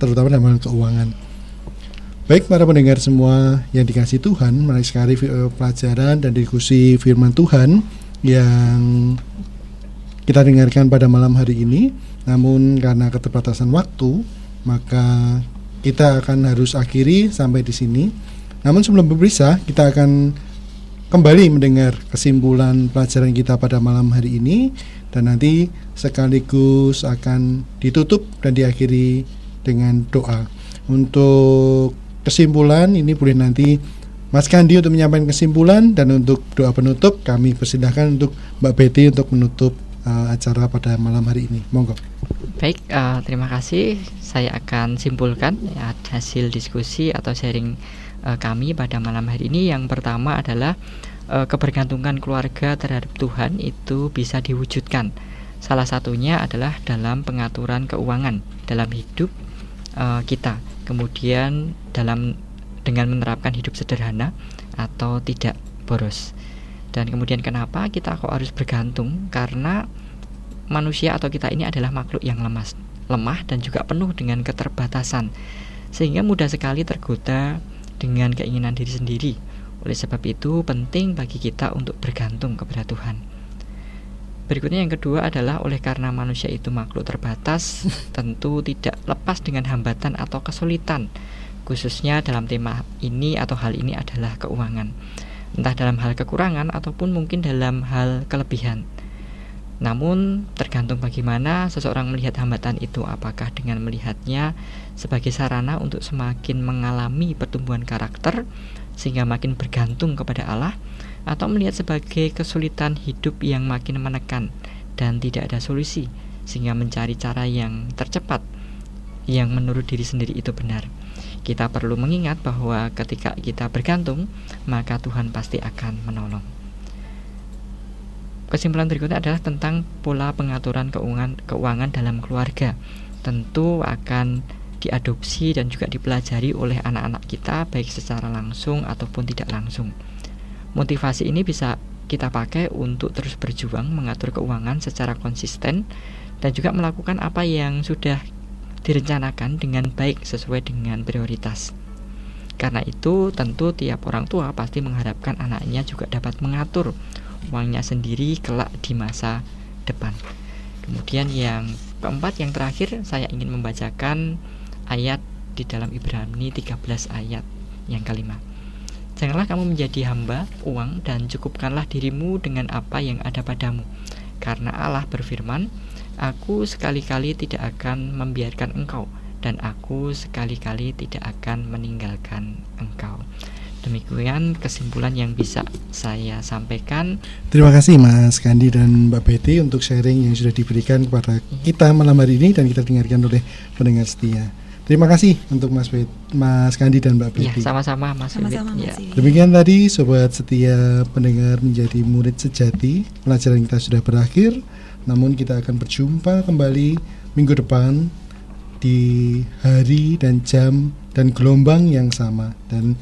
Speaker 1: terutama dalam hal keuangan. Baik para pendengar semua yang dikasih Tuhan, menarik sekali eh, pelajaran dan diskusi firman Tuhan yang kita dengarkan pada malam hari ini. Namun karena keterbatasan waktu, maka kita akan harus akhiri sampai di sini. Namun sebelum berpisah, kita akan kembali mendengar kesimpulan pelajaran kita pada malam hari ini dan nanti sekaligus akan ditutup dan diakhiri dengan doa. Untuk kesimpulan ini boleh nanti Mas Kandi untuk menyampaikan kesimpulan dan untuk doa penutup kami persilahkan untuk Mbak Betty untuk menutup uh, acara pada malam hari ini. Monggo.
Speaker 3: Baik, eh, terima kasih. Saya akan simpulkan ya, hasil diskusi atau sharing eh, kami pada malam hari ini. Yang pertama adalah eh, kebergantungan keluarga terhadap Tuhan itu bisa diwujudkan. Salah satunya adalah dalam pengaturan keuangan dalam hidup eh, kita. Kemudian dalam dengan menerapkan hidup sederhana atau tidak boros. Dan kemudian kenapa kita kok harus bergantung? Karena manusia atau kita ini adalah makhluk yang lemas, lemah dan juga penuh dengan keterbatasan. Sehingga mudah sekali tergoda dengan keinginan diri sendiri. Oleh sebab itu penting bagi kita untuk bergantung kepada Tuhan. Berikutnya yang kedua adalah oleh karena manusia itu makhluk terbatas, (laughs) tentu tidak lepas dengan hambatan atau kesulitan. Khususnya dalam tema ini atau hal ini adalah keuangan. Entah dalam hal kekurangan ataupun mungkin dalam hal kelebihan. Namun tergantung bagaimana seseorang melihat hambatan itu apakah dengan melihatnya sebagai sarana untuk semakin mengalami pertumbuhan karakter sehingga makin bergantung kepada Allah atau melihat sebagai kesulitan hidup yang makin menekan dan tidak ada solusi sehingga mencari cara yang tercepat yang menurut diri sendiri itu benar. Kita perlu mengingat bahwa ketika kita bergantung, maka Tuhan pasti akan menolong. Kesimpulan berikutnya adalah tentang pola pengaturan keuangan keuangan dalam keluarga. Tentu akan diadopsi dan juga dipelajari oleh anak-anak kita baik secara langsung ataupun tidak langsung. Motivasi ini bisa kita pakai untuk terus berjuang mengatur keuangan secara konsisten dan juga melakukan apa yang sudah direncanakan dengan baik sesuai dengan prioritas. Karena itu, tentu tiap orang tua pasti mengharapkan anaknya juga dapat mengatur uangnya sendiri kelak di masa depan. Kemudian yang keempat yang terakhir saya ingin membacakan ayat di dalam Ibrani 13 ayat yang kelima. Janganlah kamu menjadi hamba uang dan cukupkanlah dirimu dengan apa yang ada padamu. Karena Allah berfirman, Aku sekali-kali tidak akan membiarkan engkau dan aku sekali-kali tidak akan meninggalkan engkau. Demikian kesimpulan yang bisa saya sampaikan.
Speaker 1: Terima kasih Mas Kandi dan Mbak Betty untuk sharing yang sudah diberikan kepada kita malam hari ini dan kita dengarkan oleh pendengar setia. Terima kasih untuk Mas Bet, Mas Kandi dan Mbak
Speaker 3: Ya,
Speaker 1: Betty.
Speaker 3: sama-sama Mas.
Speaker 2: Sama-sama
Speaker 3: Ya.
Speaker 1: Demikian tadi sobat setia pendengar menjadi murid sejati. Pelajaran kita sudah berakhir, namun kita akan berjumpa kembali minggu depan di hari dan jam dan gelombang yang sama dan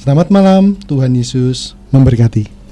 Speaker 1: selamat malam Tuhan Yesus memberkati.